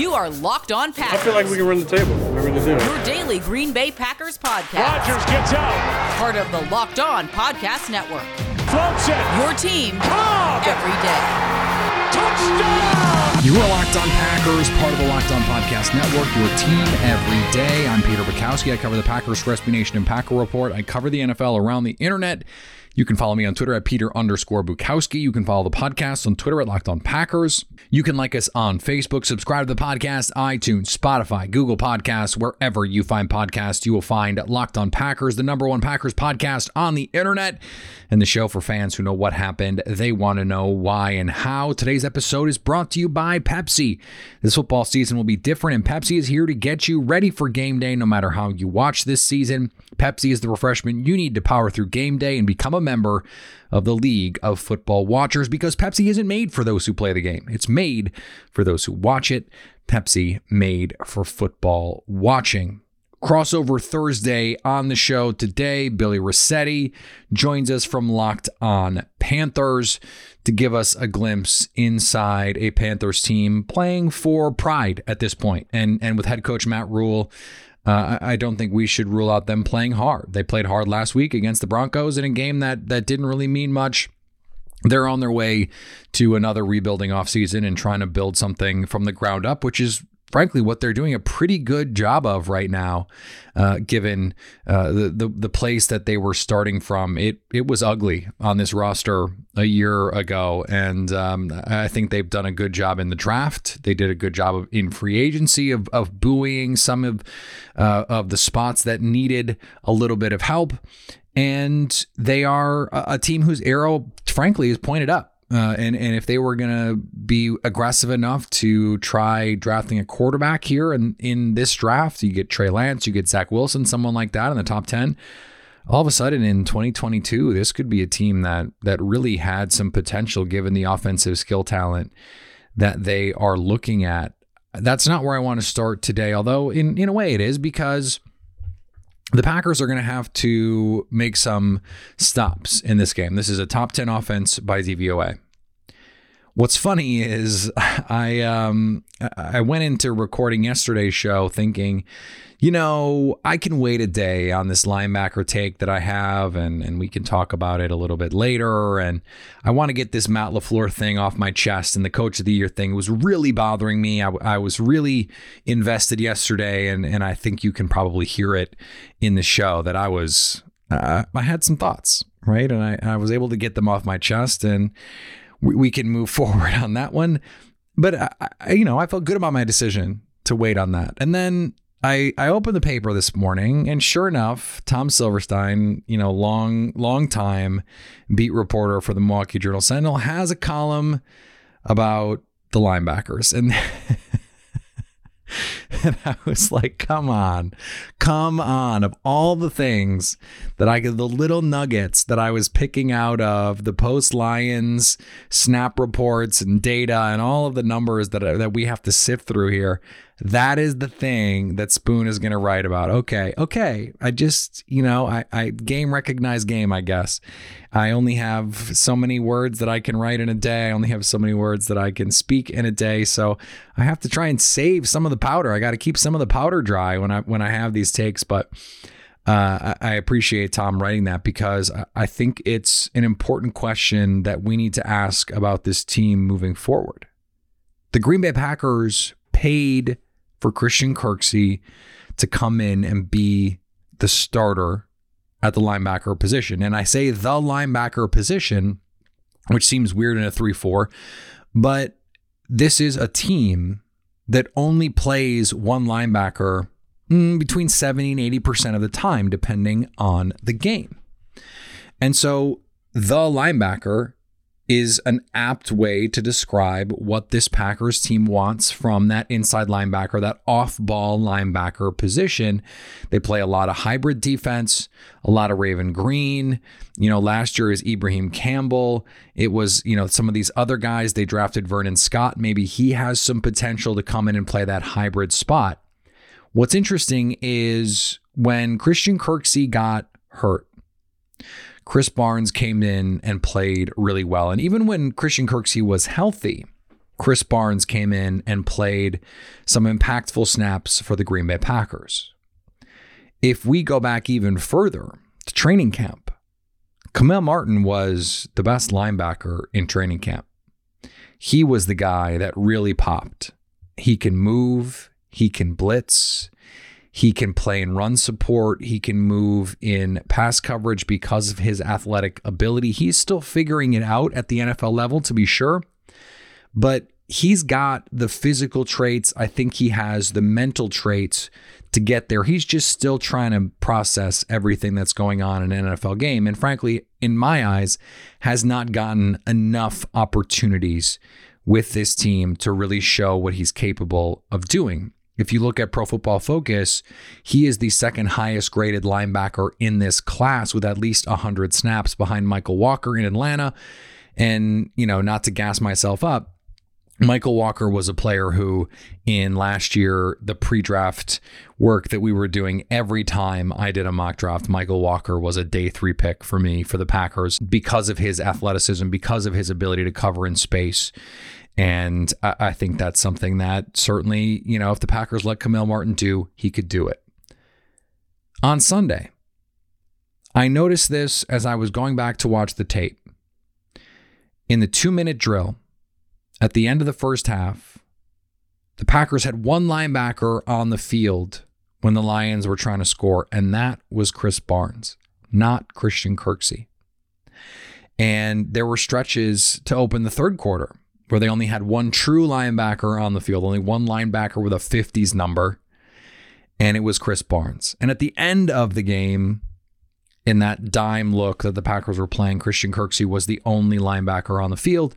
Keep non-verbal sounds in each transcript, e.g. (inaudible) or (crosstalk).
You are Locked On Packers. I feel like we can run the table. We're to do. Your daily Green Bay Packers podcast. Rodgers gets out. Part of the Locked On Podcast Network. Floats it. Your team Cobb. every day. Touchdown. You are Locked On Packers, part of the Locked On Podcast Network, your team every day. I'm Peter Bukowski. I cover the Packers for SB Nation and Packer Report. I cover the NFL around the internet. You can follow me on Twitter at Peter underscore Bukowski. You can follow the podcast on Twitter at Locked On Packers. You can like us on Facebook, subscribe to the podcast, iTunes, Spotify, Google Podcasts, wherever you find podcasts, you will find Locked On Packers, the number one Packers podcast on the internet, and the show for fans who know what happened. They want to know why and how. Today's episode is brought to you by Pepsi. This football season will be different, and Pepsi is here to get you ready for game day no matter how you watch this season. Pepsi is the refreshment you need to power through game day and become a member of the League of Football Watchers because Pepsi isn't made for those who play the game. It's made for those who watch it. Pepsi made for football watching. Crossover Thursday on the show today. Billy Riccette joins us from Locked On Panthers to give us a glimpse inside a Panthers team playing for pride at this point. And and with head coach Matt Rhule, uh, I don't think we should rule out them playing hard. They played hard last week against the Broncos in a game that that didn't really mean much. They're on their way to another rebuilding offseason and trying to build something from the ground up, which is frankly what they're doing a pretty good job of right now, uh, given uh, the, the the place that they were starting from. It it was ugly on this roster a year ago, and um, I think they've done a good job in the draft. They did a good job of in free agency of of buoying some of uh, of the spots that needed a little bit of help. And they are a, a team whose arrow, frankly, is pointed up. Uh, and and if they were going to be aggressive enough to try drafting a quarterback here and in this draft, you get Trey Lance, you get Zach Wilson, someone like that in the top ten. All of a sudden, in 2022, this could be a team that that really had some potential given the offensive skill talent that they are looking at. That's not where I want to start today, although in in a way it is because the Packers are going to have to make some stops in this game. This is a top 10 offense by DVOA. What's funny is I um I went into recording yesterday's show thinking, you know, I can wait a day on this linebacker take that I have and and we can talk about it a little bit later and I want to get this Matt LaFleur thing off my chest and the coach of the year thing was really bothering me. I, I was really invested yesterday and and I think you can probably hear it in the show that I was uh, I had some thoughts, right? And I, I was able to get them off my chest and we, we can move (laughs) forward on that one. But I, I, you know, I felt good about my decision to wait on that. And then I I opened the paper this morning, and sure enough, Tom Silverstein, you know, long long time beat reporter for the Milwaukee Journal Sentinel, has a column about the linebackers, and. (laughs) (laughs) And I was like, come on, come on. Of all the things that I could, the little nuggets that I was picking out of the post Lions snap reports and data and all of the numbers that, that we have to sift through here, that is the thing that Spoon is going to write about. Okay, okay. I just, you know, I, I game recognize game, I guess. I only have so many words that I can write in a day. I only have so many words that I can speak in a day. So I have to try and save some of the powder. I got to keep some of the powder dry when I when I have these takes. But uh, I, appreciate Tom writing that because I, I think it's an important question that we need to ask about this team moving forward. The Green Bay Packers paid for Christian Kirksey to come in and be the starter at the linebacker position. And I say the linebacker position, which seems weird in a 3 4, but this is a team that only plays one linebacker mm, between 70 and 80% of the time, depending on the game. And so the linebacker is an apt way to describe what this Packers team wants from that inside linebacker, that off ball linebacker position. They play a lot of hybrid defense, a lot of Raven Greene. You know, last year is Ibraheim Campbell. It was, you know, some of these other guys. They drafted Vernon Scott. Maybe he has some potential to come in and play that hybrid spot. What's interesting is when Christian Kirksey got hurt, Krys Barnes came in and played really well. And even when Christian Kirksey was healthy, Krys Barnes came in and played some impactful snaps for the Green Bay Packers. If we go back even further to training camp, Kamal Martin was the best linebacker in training camp. He was the guy that really popped. He can move, he can blitz, he can play in run support. He can move in pass coverage because of his athletic ability. He's still figuring it out at the NFL level, to be sure. But he's got the physical traits. I think he has the mental traits to get there. He's just still trying to process everything that's going on in an NFL game. And frankly, in my eyes, has not gotten enough opportunities with this team to really show what he's capable of doing. If you look at Pro Football Focus, he is the second highest graded linebacker in this class with at least 100 snaps behind Mykal Walker in Atlanta. And, you know, not to gas myself up, Mykal Walker was a player who, in last year, the pre draft work that we were doing every time I did a mock draft, Mykal Walker was a day three pick for me for the Packers because of his athleticism, because of his ability to cover in space. And I, I think that's something that certainly, you know, if the Packers let Kamal Martin do, he could do it. On Sunday, I noticed this as I was going back to watch the tape. In the two minute drill, at the end of the first half, the Packers had one linebacker on the field when the Lions were trying to score, and that was Krys Barnes, not Christian Kirksey. And there were stretches to open the third quarter where they only had one true linebacker on the field, only one linebacker with a 50s number, and it was Krys Barnes. And at the end of the game, in that dime look that the Packers were playing, Christian Kirksey was the only linebacker on the field.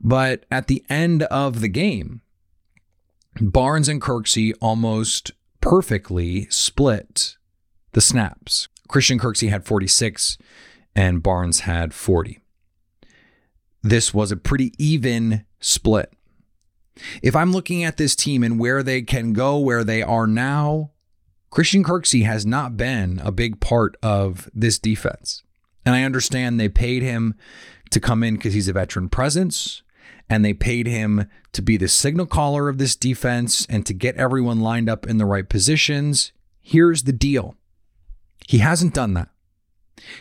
But at the end of the game, Barnes and Kirksey almost perfectly split the snaps. Christian Kirksey had 46 and Barnes had 40 this was a pretty even split. If I'm looking at this team and where they can go, where they are now, Christian Kirksey has not been a big part of this defense. And I understand they paid him to come in because he's a veteran presence, and they paid him to be the signal caller of this defense and to get everyone lined up in the right positions. Here's the deal he hasn't done that.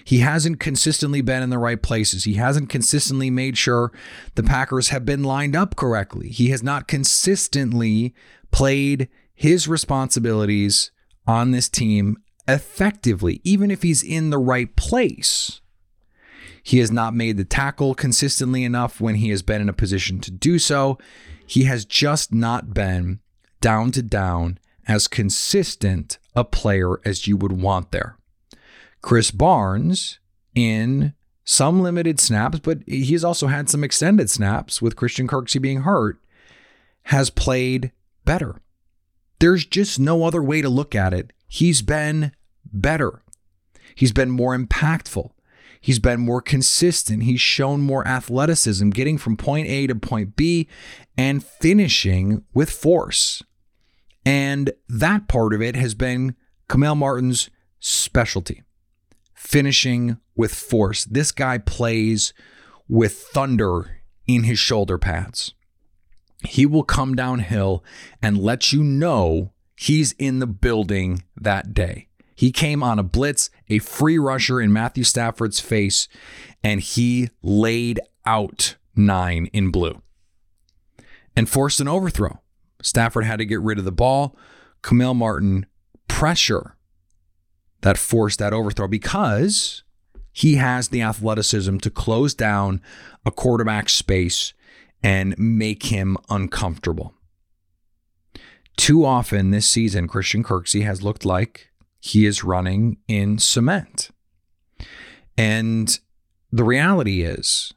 He hasn't consistently been in the right places. He hasn't consistently made sure the Packers have been lined up correctly. He has not consistently played his responsibilities on this team effectively, even if he's in the right place. He has not made the tackle consistently enough when he has been in a position to do so. He has just not been down to down as consistent a player as you would want there. Krys Barnes in some limited snaps, but he's also had some extended snaps with Christian Kirksey being hurt, has played better. There's just no other way to look at it. He's been better. He's been more impactful. He's been more consistent. He's shown more athleticism, getting from point A to point B and finishing with force. And that part of it has been Kamal Martin's specialty finishing with force. This guy plays with thunder in his shoulder pads. He will come downhill and let you know he's in the building that day. He came on a blitz, a free rusher in Matthew Stafford's face, and he laid out nine in blue and forced an overthrow. Stafford had to get rid of the ball. Kamal Martin pressure that forced that overthrow because he has the athleticism to close down a quarterback space and make him uncomfortable. Too often this season, Christian Kirksey has looked like he is running in cement. And the reality is,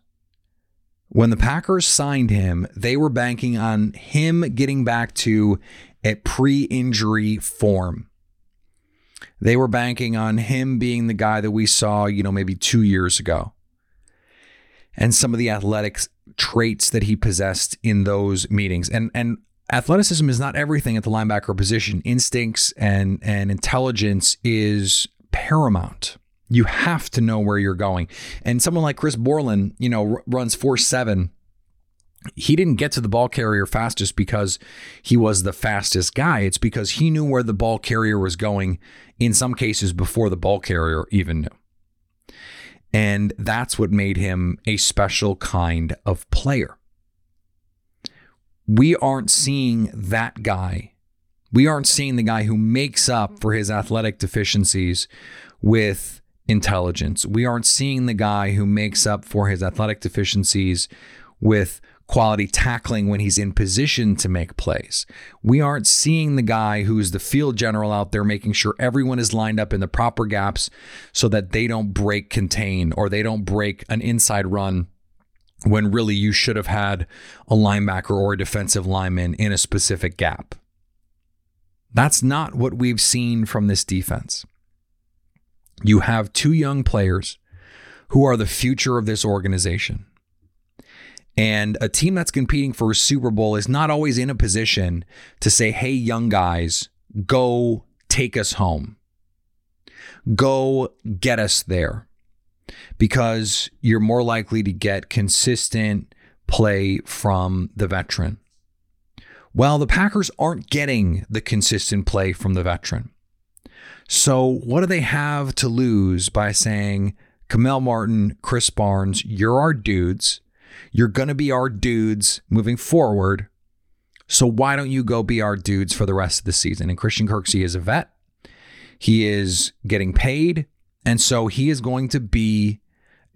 when the Packers signed him, they were banking on him getting back to a pre injury form. They were banking on him being the guy that we saw, you know, maybe two years ago. And some of the athletic traits that he possessed in those meetings. And and athleticism is not everything at the linebacker position. Instincts and and intelligence is paramount. You have to know where you're going. And someone like Chris Borland, you know, r- runs 4 7. He didn't get to the ball carrier fastest because he was the fastest guy. It's because he knew where the ball carrier was going in some cases before the ball carrier even knew. And that's what made him a special kind of player. We aren't seeing that guy. We aren't seeing the guy who makes up for his athletic deficiencies with intelligence. We aren't seeing the guy who makes up for his athletic deficiencies with quality tackling when he's in position to make plays. We aren't seeing the guy who's the field general out there making sure everyone is lined up in the proper gaps so that they don't break contain or they don't break an inside run when really you should have had a linebacker or a defensive lineman in a specific gap. That's not what we've seen from this defense. You have two young players who are the future of this organization. And a team that's competing for a Super Bowl is not always in a position to say, hey, young guys, go take us home. Go get us there. Because you're more likely to get consistent play from the veteran. Well, the Packers aren't getting the consistent play from the veteran. So, what do they have to lose by saying, Kamal Martin, Krys Barnes, you're our dudes. You're going to be our dudes moving forward. So, why don't you go be our dudes for the rest of the season? And Christian Kirksey is a vet. He is getting paid. And so, he is going to be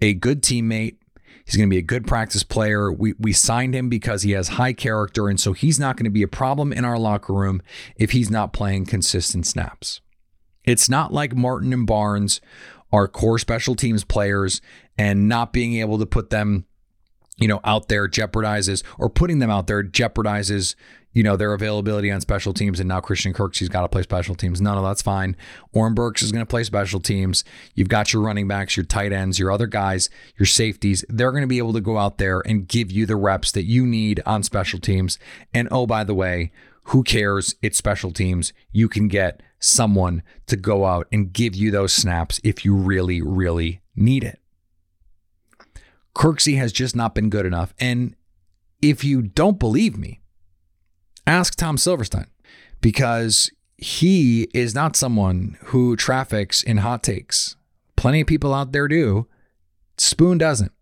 a good teammate. He's going to be a good practice player. We, we signed him because he has high character. And so, he's not going to be a problem in our locker room if he's not playing consistent snaps. It's not like Martin and Barnes are core special teams players and not being able to put them, you know, out there jeopardizes or putting them out there jeopardizes, you know, their availability on special teams. And now Christian Kirksey's got to play special teams. None of that's fine. Oren Burks is going to play special teams. You've got your running backs, your tight ends, your other guys, your safeties. They're going to be able to go out there and give you the reps that you need on special teams. And oh, by the way, who cares? It's special teams. You can get someone to go out and give you those snaps if you really, really need it. Kirksey has just not been good enough. And if you don't believe me, ask Tom Silverstein because he is not someone who traffics in hot takes. Plenty of people out there do. Spoon doesn't.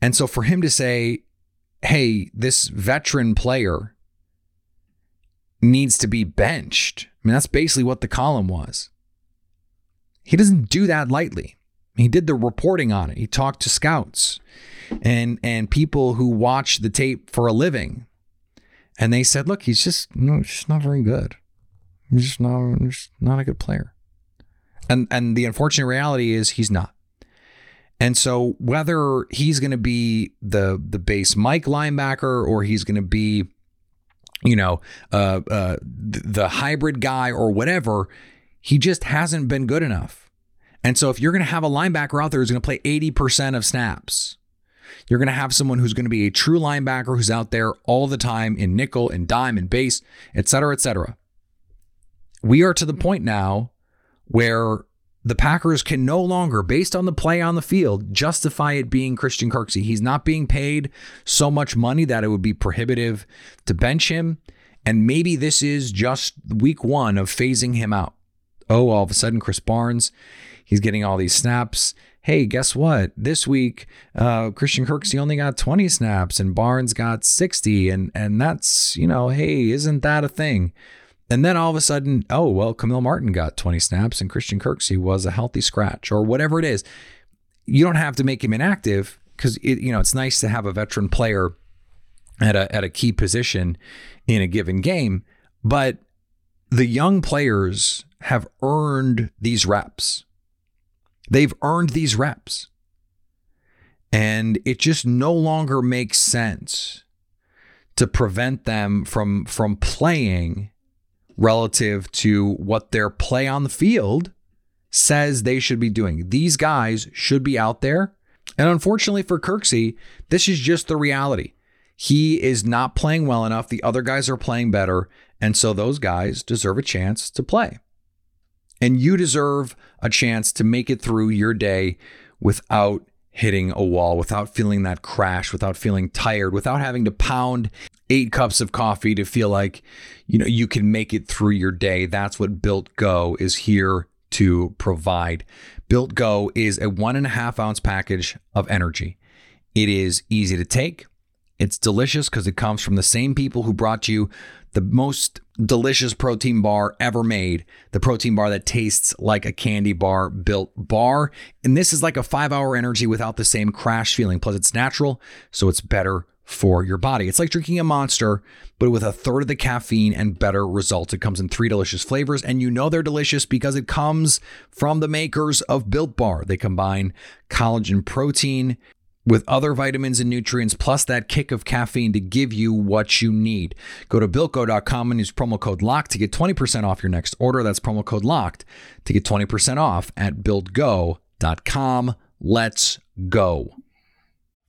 And so for him to say, hey, this veteran player needs to be benched. I mean, that's basically what the column was. He doesn't do that lightly. He did the reporting on it. He talked to scouts and and people who watch the tape for a living. And they said, look, he's just no, he's just not very good. He's just not, just not a good player. And and the unfortunate reality is he's not. And so whether he's going to be the the base Mike linebacker or he's going to be you know, uh, uh, the hybrid guy or whatever, he just hasn't been good enough. And so if you're going to have a linebacker out there who's going to play 80% of snaps, you're going to have someone who's going to be a true linebacker who's out there all the time in nickel and dime and base, et cetera, et cetera. We are to the point now where the Packers can no longer, based on the play on the field, justify it being Christian Kirksey. He's not being paid so much money that it would be prohibitive to bench him. And maybe this is just week one of phasing him out. Oh, all of a sudden, Krys Barnes, he's getting all these snaps. Hey, guess what? This week, uh, Christian Kirksey only got 20 snaps and Barnes got 60. And, and that's, you know, hey, isn't that a thing? And then all of a sudden, oh, well, Kamal Martin got 20 snaps and Christian Kirksey was a healthy scratch or whatever it is. You don't have to make him inactive because you know, it's nice to have a veteran player at a at a key position in a given game. But the young players have earned these reps. They've earned these reps. And it just no longer makes sense to prevent them from from playing relative to what their play on the field says they should be doing. These guys should be out there. And unfortunately for Kirksey, this is just the reality. He is not playing well enough. The other guys are playing better. And so those guys deserve a chance to play. And you deserve a chance to make it through your day without hitting a wall, without feeling that crash, without feeling tired, without having to pound eight cups of coffee to feel like you know you can make it through your day. That's what Built Go is here to provide. Built Go is a one and a half ounce package of energy. It is easy to take. It's delicious because it comes from the same people who brought you the most delicious protein bar ever made. The protein bar that tastes like a candy bar built bar. And this is like a five hour energy without the same crash feeling. Plus, it's natural, so it's better for your body. It's like drinking a monster, but with a third of the caffeine and better results. It comes in three delicious flavors, and you know they're delicious because it comes from the makers of Built Bar. They combine collagen protein with other vitamins and nutrients, plus that kick of caffeine to give you what you need. Go to builtgo.com and use promo code LOCKED to get 20% off your next order. That's promo code LOCKED to get 20% off at builtgo.com. Let's go.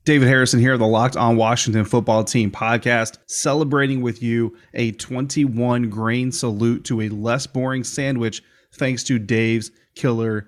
David Harrison here, the Locked On Washington Football Team podcast, celebrating with you a 21 grain salute to a less boring sandwich thanks to Dave's Killer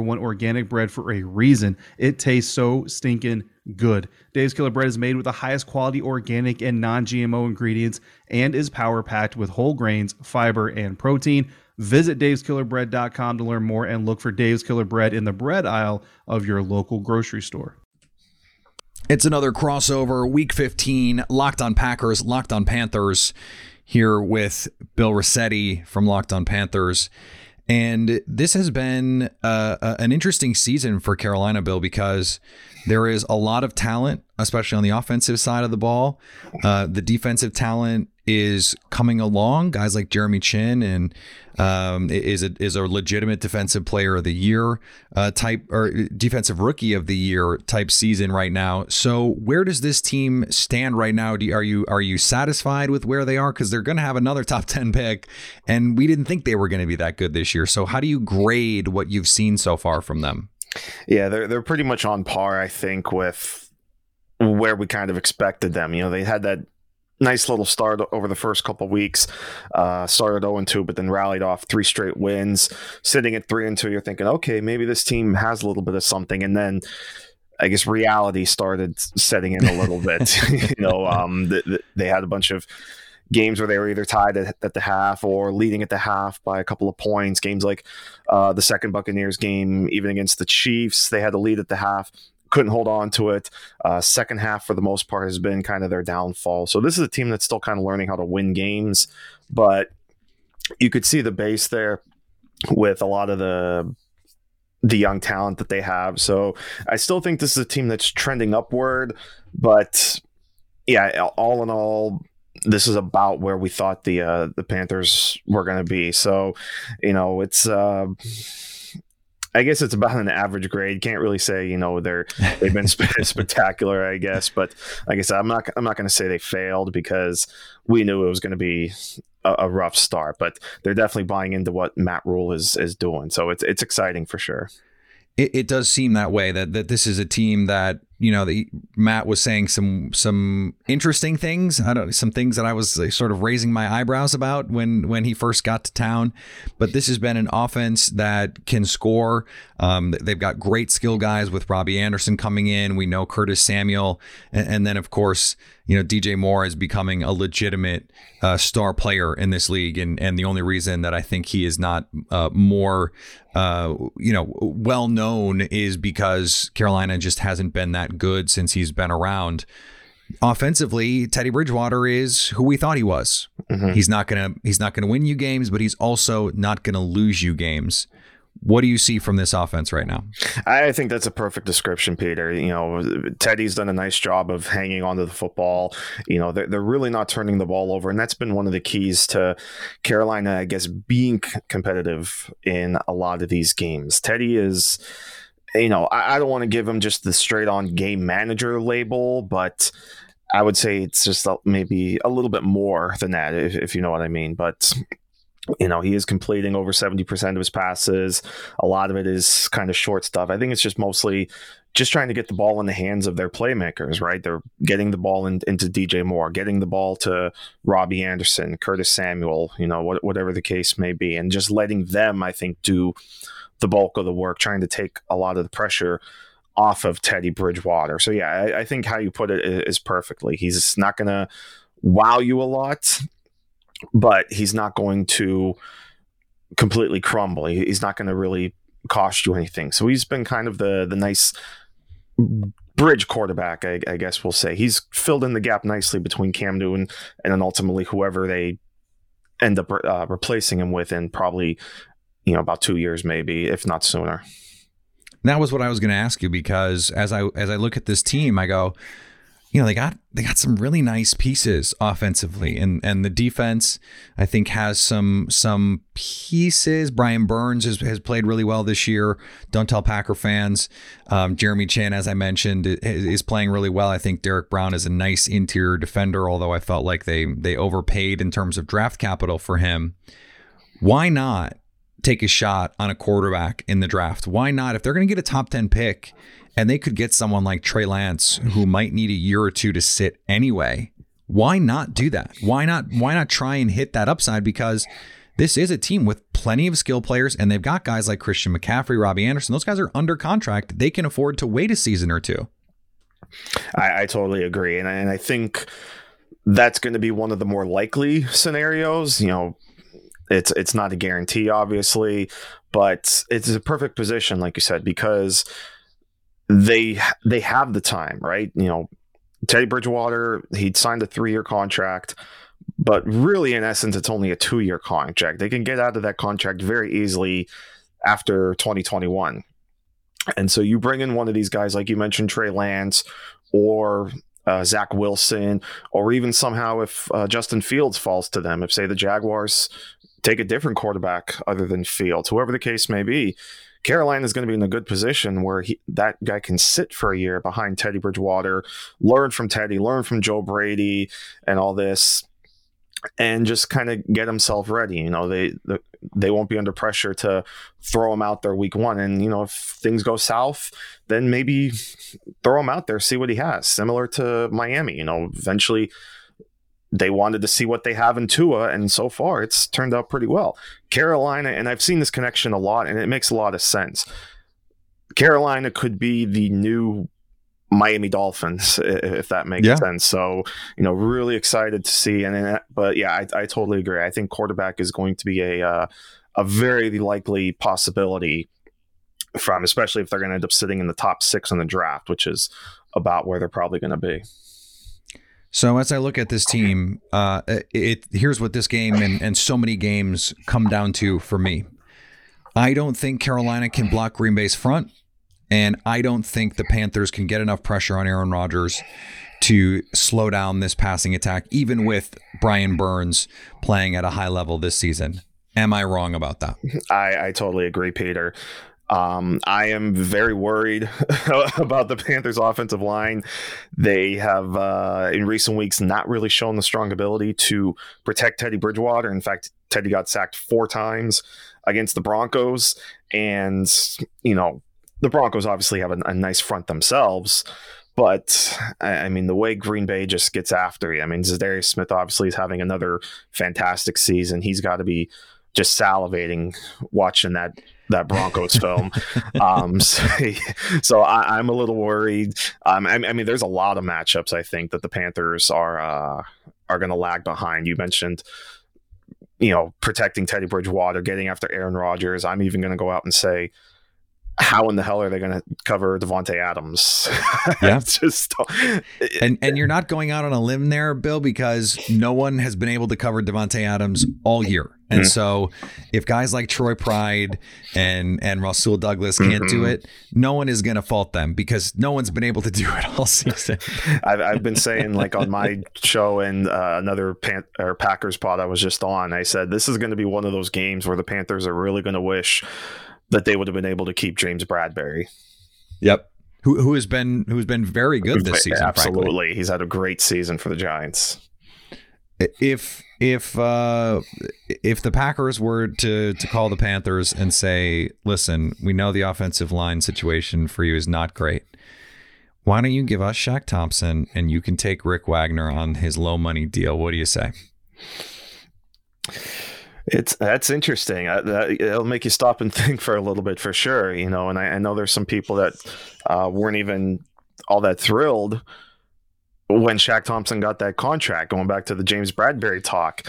one organic bread for a reason. It tastes so stinking good. Dave's Killer Bread is made with the highest quality organic and non GMO ingredients and is power packed with whole grains, fiber, and protein. Visit daveskillerbread.com to learn more and look for Dave's Killer Bread in the bread aisle of your local grocery store. It's another crossover, week 15, Locked on Packers, Locked on Panthers, here with Bill Riccette from Locked on Panthers. And this has been uh, an interesting season for Carolina, Bill, because there is a lot of talent, especially on the offensive side of the ball. Uh, the defensive talent is coming along. Guys like Jeremy Chinn and um, is a, is a legitimate defensive player of the year uh, type or defensive rookie of the year type season right now. So where does this team stand right now? You, are you are you satisfied with where they are? Because they're going to have another top (laughs) ten pick, and we didn't think they were going to be that good this year. So how do you grade what you've seen so far from them? Yeah, they're they're pretty much on par, I think, with where we kind of expected them. You know, they had that nice little start over the first couple weeks. Uh, started 0 2, but then rallied off three straight wins. Sitting at 3 and 2, you're thinking, okay, maybe this team has a little bit of something. And then I guess reality started setting in a little bit. (laughs) (laughs) you know, um, the, the, they had a bunch of games where they were either tied at, at, the half or leading at the half by a couple of points. Games like uh, the second Buccaneers game, even against the Chiefs, they had a lead at the half couldn't hold on to it. Uh, second half, for the most part, has been kind of their downfall. So this is a team that's still kind of learning how to win games, but you could see the base there with a lot of the the young talent that they have. So I still think this is a team that's trending upward, but yeah, all in all, this is about where we thought the uh, the Panthers were going to be. So, you know, it's uh, I guess it's about an average grade. Can't really say you know they're they've been (laughs) spectacular. I guess, but like I said, I'm not I'm not going to say they failed because we knew it was going to be a, a, rough start. But they're definitely buying into what Matt Rhule is is doing. So it's it's exciting for sure. It, it does seem that way that that this is a team that you know, the, Matt was saying some some interesting things. I don't some things that I was sort of raising my eyebrows about when when he first got to town. But this has been an offense that can score. Um, they've got great skill guys with Robbie Anderson coming in. We know Curtis Samuel, and, and then of course you know DJ Moore is becoming a legitimate uh, star player in this league, and and the only reason that I think he is not uh, more uh, you know well known is because Carolina just hasn't been that good since he's been around. Offensively, Teddy Bridgewater is who we thought he was. Mm-hmm. He's not gonna he's not gonna win you games, but he's also not gonna lose you games. What do you see from this offense right now? I think that's a perfect description, Peter. You know, Teddy's done a nice job of hanging onto the football. You know, they're, they're really not turning the ball over. And that's been one of the keys to Carolina, I guess, being competitive in a lot of these games. Teddy is, you know, I, I don't want to give him just the straight on game manager label, but. I would say it's just maybe a little bit more than that, if, if you know what I mean. But you know, he is completing over 70% of his passes. A lot of it is kind of short stuff. I think it's just mostly just trying to get the ball in the hands of their playmakers, right? They're getting the ball in, into DJ Moore, getting the ball to Robbie Anderson, Curtis Samuel, you know, what, whatever the case may be, and just letting them, I think, do the bulk of the work, trying to take a lot of the pressure off of Teddy Bridgewater. So, yeah, I, I think how you put it is perfectly. He's not going to wow you a lot but he's not going to completely crumble. He's not going to really cost you anything. So he's been kind of the the nice bridge quarterback, I, I, guess we'll say. He's filled in the gap nicely between Cam Newton and then ultimately whoever they end up uh, replacing him with in probably you know about two years, maybe if not sooner. That was what I was going to ask you because as I as I look at this team, I go, you know, they got they got some really nice pieces offensively, and and the defense I think has some some pieces. Brian Burns has, has played really well this year. Don't tell Packer fans. Um, Jeremy Chinn, as I mentioned, is playing really well. I think Derrick Brown is a nice interior defender, although I felt like they they overpaid in terms of draft capital for him. Why not take a shot on a quarterback in the draft? Why not if they're going to get a top ten pick? And they could get someone like Trey Lance who might need a year or two to sit anyway. Why not do that? Why not why not try and hit that upside because this is a team with plenty of skill players and they've got guys like Christian McCaffrey, Robbie Anderson. Those guys are under contract. They can afford to wait a season or two. I, I totally agree. And I, and I think that's going to be one of the more likely scenarios. You know, it's it's not a guarantee, obviously, but it's a perfect position, like you said, because they they have the time, right? You know, Teddy Bridgewater, he'd signed a three year contract, but really, in essence, it's only a two year contract. They can get out of that contract very easily after 2021. And so you bring in one of these guys, like you mentioned, Trey Lance or uh, Zach Wilson, or even somehow if uh, Justin Fields falls to them, if say the Jaguars take a different quarterback other than Fields, whoever the case may be, Carolina is going to be in a good position where he, that guy can sit for a year behind Teddy Bridgewater, learn from Teddy, learn from Joe Brady, and all this, and just kind of get himself ready. You know, they they won't be under pressure to throw him out there week one. And you know, if things go south, then maybe throw him out there, see what he has. Similar to Miami, you know, eventually they wanted to see what they have in Tua, and so far it's turned out pretty well. Carolina, and I've seen this connection a lot, and it makes a lot of sense. Carolina could be the new Miami Dolphins, if that makes yeah. sense. So, you know, really excited to see. And but yeah, I, I totally agree. I think quarterback is going to be a uh, a very likely possibility from, especially if they're going to end up sitting in the top six in the draft, which is about where they're probably going to be. So as I look at this team, uh, it, here's what this game and, and so many games come down to for me. I don't think Carolina can block Green Bay's front, and I don't think the Panthers can get enough pressure on Aaron Rodgers to slow down this passing attack, even with Brian Burns playing at a high level this season. Am I wrong about that? (laughs) I, I totally agree, Peter. Um, I am very worried (laughs) about the Panthers' offensive line. They have, uh, in recent weeks, not really shown the strong ability to protect Teddy Bridgewater. In fact, Teddy got sacked four times against the Broncos. And, you know, the Broncos obviously have a, a nice front themselves, But I, I mean, the way Green Bay just gets after you. I mean, Za'Darius Smith obviously is having another fantastic season. He's got to be just salivating watching that that Broncos (laughs) film. Um, so, so I, am a little worried. Um, I, I, mean, there's a lot of matchups I think that the Panthers are uh, are going to lag behind. You mentioned, you know, protecting Teddy Bridgewater, getting after Aaron Rodgers. I'm even going to go out and say how in the hell are they going to cover Davante Adams? (laughs) Yeah, just and and you're not going out on a limb there, Bill, because no one has been able to cover Davante Adams all year. And mm-hmm. so, if guys like Troy Pride and and Rasul Douglas can't mm-hmm. do it, no one is going to fault them because no one's been able to do it all (laughs) season. I've, I've been saying like on my show and uh, another Pan- or Packers pod I was just on, I said this is going to be one of those games where the Panthers are really going to wish that they would have been able to keep James Bradberry. Yep. Who, who has been who's been very good this season. Absolutely, frankly. he's had a great season for the Giants. If if uh, if the Packers were to to call the Panthers and say, "Listen, we know the offensive line situation for you is not great. Why don't you give us Shaq Thompson and you can take Rick Wagner on his low money deal? What do you say?" It's that's interesting. That, it'll make you stop and (laughs) think for a little bit, for sure. You know, and I, I know there's some people that uh, weren't even all that thrilled when Shaq Thompson got that contract. Going back to the James Bradberry talk,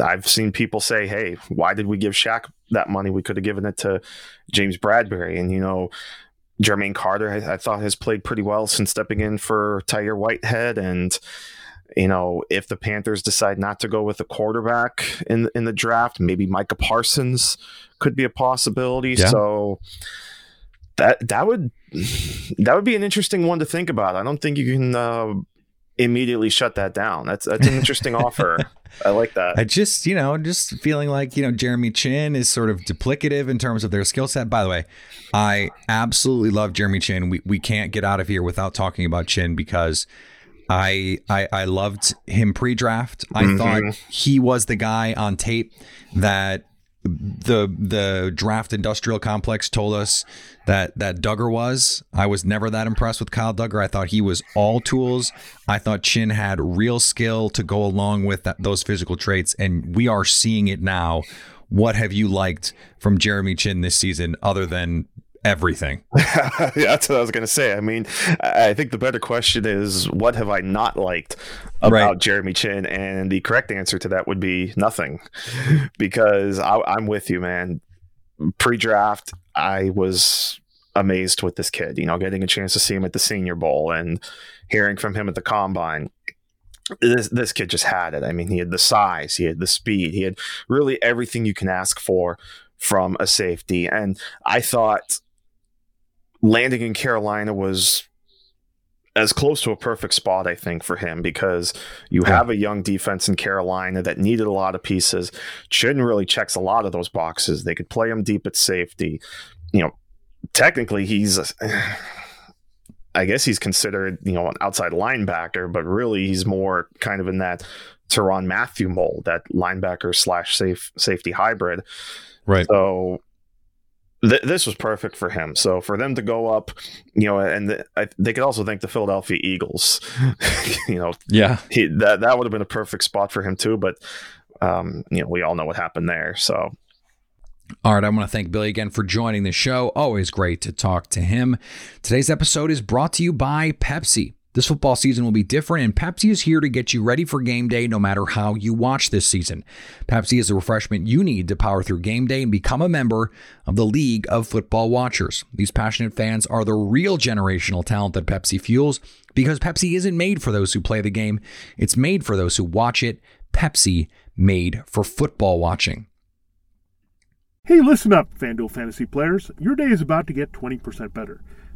I've seen people say, "Hey, why did we give Shaq that money? We could have given it to James Bradberry." And you know, Jermaine Carter, I, I thought has played pretty well since stepping in for Tahir Whitehead, and you know, if the Panthers decide not to go with a quarterback in in the draft, maybe Micah Parsons could be a possibility. Yeah. So that that would that would be an interesting one to think about. I don't think you can uh, immediately shut that down. That's that's an interesting offer. I like that. (laughs) I just, you know, just feeling like, you know, Jeremy Chinn is sort of duplicative in terms of their skill set. By the way, I absolutely love Jeremy Chinn. We we can't get out of here without talking about Chinn because I, I I loved him pre-draft. I mm-hmm. thought he was the guy on tape that the the draft industrial complex told us that that Dugger was. I was never that impressed with Kyle Dugger. I thought he was all tools. I thought Chinn had real skill to go along with that, those physical traits, and we are seeing it now. What have you liked from Jeremy Chinn this season, other than everything. (laughs) yeah, that's what I was going to say. I mean, I think the better question is what have I not liked about right. Jeremy Chinn? And the correct answer to that would be nothing, because I, I'm with you, man. Pre draft, I was amazed with this kid, you know, getting a chance to see him at the Senior Bowl and hearing from him at the combine. This, this kid just had it. I mean, he had the size, he had the speed, he had really everything you can ask for from a safety. And I thought landing in Carolina was as close to a perfect spot, I think, for him because you yeah. have a young defense in Carolina that needed a lot of pieces. Chinn really checks a lot of those boxes. They could play him deep at safety. You know, technically, he's. (sighs) I guess he's considered, you know, an outside linebacker, but really he's more kind of in that Tyrann Mathieu mold, that linebacker slash safe safety hybrid. Right. So th- this was perfect for him. So for them to go up, you know, and the, I, they could also thank the Philadelphia Eagles. (laughs) you know, yeah, he, that that would have been a perfect spot for him too. But um, you know, we all know what happened there. So. All right, I want to thank Billy again for joining the show. Always great to talk to him. Today's episode is brought to you by Pepsi. This football season will be different, and Pepsi is here to get you ready for game day no matter how you watch this season. Pepsi is the refreshment you need to power through game day and become a member of the League of Football Watchers. These passionate fans are the real generational talent that Pepsi fuels because Pepsi isn't made for those who play the game, it's made for those who watch it. Pepsi, made for football watching. Hey, listen up, FanDuel fantasy players. Your day is about to get 20% better.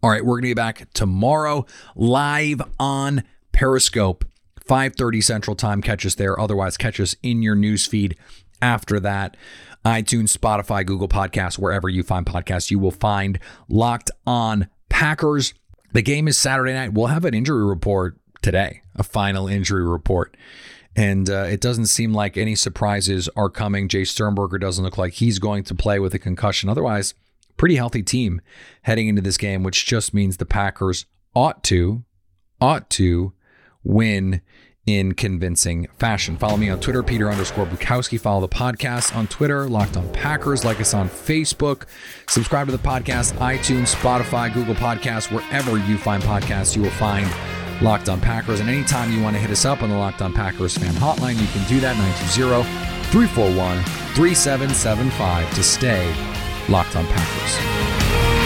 All right, we're going to be back tomorrow live on Periscope, 5:30 Central Time. Catch us there. Otherwise, catch us in your news feed after that. iTunes, Spotify, Google Podcasts, wherever you find podcasts, you will find Locked On Packers. The game is Saturday night. We'll have an injury report today, a final injury report. And uh, it doesn't seem like any surprises are coming. Jace Sternberger doesn't look like he's going to play with a concussion. Otherwise, pretty healthy team heading into this game, which just means the Packers ought to, ought to win in convincing fashion. Follow me on Twitter, Peter underscore Bukowski. Follow the podcast on Twitter, Locked on Packers. Like us on Facebook. Subscribe to the podcast, iTunes, Spotify, Google Podcasts, wherever you find podcasts, you will find Locked on Packers. And anytime you want to hit us up on the Locked on Packers fan hotline, you can do that 920 341 3775 to stay Locked on Packers.